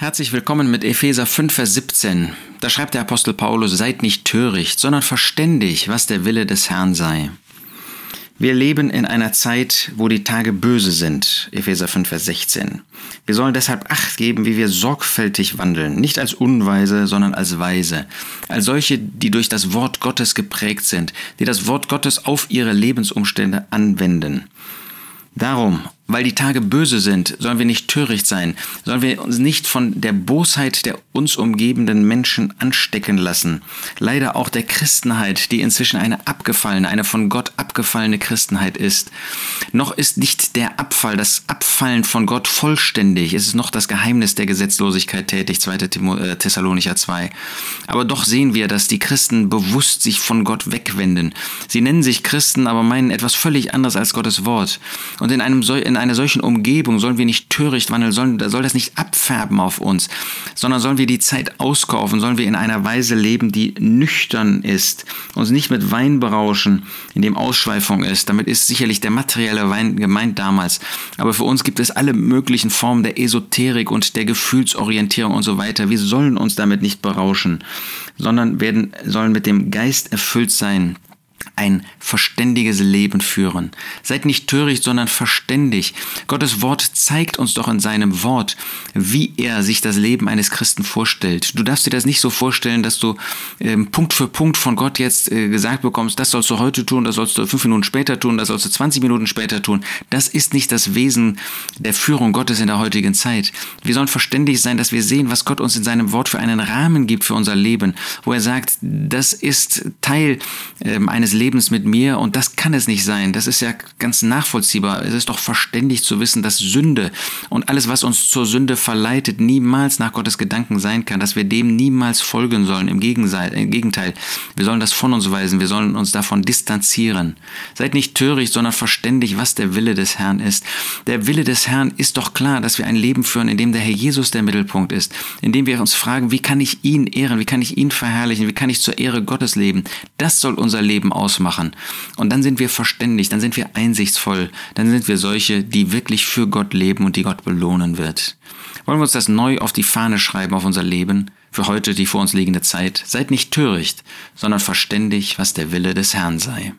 Herzlich willkommen mit Epheser 5, Vers 17. Da schreibt der Apostel Paulus, seid nicht töricht, sondern verständig, was der Wille des Herrn sei. Wir leben in einer Zeit, wo die Tage böse sind. Epheser 5, Vers 16. Wir sollen deshalb Acht geben, wie wir sorgfältig wandeln, nicht als Unweise, sondern als Weise, als solche, die durch das Wort Gottes geprägt sind, die das Wort Gottes auf ihre Lebensumstände anwenden. Darum, weil die Tage böse sind, sollen wir nicht töricht sein, sollen wir uns nicht von der Bosheit der uns umgebenden Menschen anstecken lassen. Leider auch der Christenheit, die inzwischen eine abgefallene, eine von Gott abgefallene Christenheit ist. Noch ist nicht der Abfall, das Abfallen von Gott vollständig. Es ist noch das Geheimnis der Gesetzlosigkeit tätig, 2. Äh, Thessalonicher 2. Aber doch sehen wir, dass die Christen bewusst sich von Gott wegwenden. Sie nennen sich Christen, aber meinen etwas völlig anderes als Gottes Wort. Und in einem in einer solchen Umgebung sollen wir nicht töricht wandeln, sollen, soll das nicht abfärben auf uns, sondern sollen wir die Zeit auskaufen, sollen wir in einer Weise leben, die nüchtern ist, uns nicht mit Wein berauschen, in dem Ausschweifung ist. Damit ist sicherlich der materielle Wein gemeint damals. Aber für uns gibt es alle möglichen Formen der Esoterik und der Gefühlsorientierung und so weiter. Wir sollen uns damit nicht berauschen, sondern werden, sollen mit dem Geist erfüllt sein ein verständiges Leben führen. Seid nicht töricht, sondern verständig. Gottes Wort zeigt uns doch in seinem Wort, wie er sich das Leben eines Christen vorstellt. Du darfst dir das nicht so vorstellen, dass du äh, Punkt für Punkt von Gott jetzt äh, gesagt bekommst, das sollst du heute tun, das sollst du fünf Minuten später tun, das sollst du 20 Minuten später tun. Das ist nicht das Wesen der Führung Gottes in der heutigen Zeit. Wir sollen verständig sein, dass wir sehen, was Gott uns in seinem Wort für einen Rahmen gibt für unser Leben, wo er sagt, das ist Teil äh, eines Lebens, Lebens mit mir und das kann es nicht sein. Das ist ja ganz nachvollziehbar. Es ist doch verständlich zu wissen, dass Sünde und alles, was uns zur Sünde verleitet, niemals nach Gottes Gedanken sein kann, dass wir dem niemals folgen sollen. Im Gegenteil, wir sollen das von uns weisen, wir sollen uns davon distanzieren. Seid nicht töricht, sondern verständig, was der Wille des Herrn ist. Der Wille des Herrn ist doch klar, dass wir ein Leben führen, in dem der Herr Jesus der Mittelpunkt ist, in dem wir uns fragen, wie kann ich ihn ehren, wie kann ich ihn verherrlichen, wie kann ich zur Ehre Gottes leben. Das soll unser Leben ausmachen machen. Und dann sind wir verständig, dann sind wir einsichtsvoll, dann sind wir solche, die wirklich für Gott leben und die Gott belohnen wird. Wollen wir uns das neu auf die Fahne schreiben, auf unser Leben, für heute die vor uns liegende Zeit? Seid nicht töricht, sondern verständig, was der Wille des Herrn sei.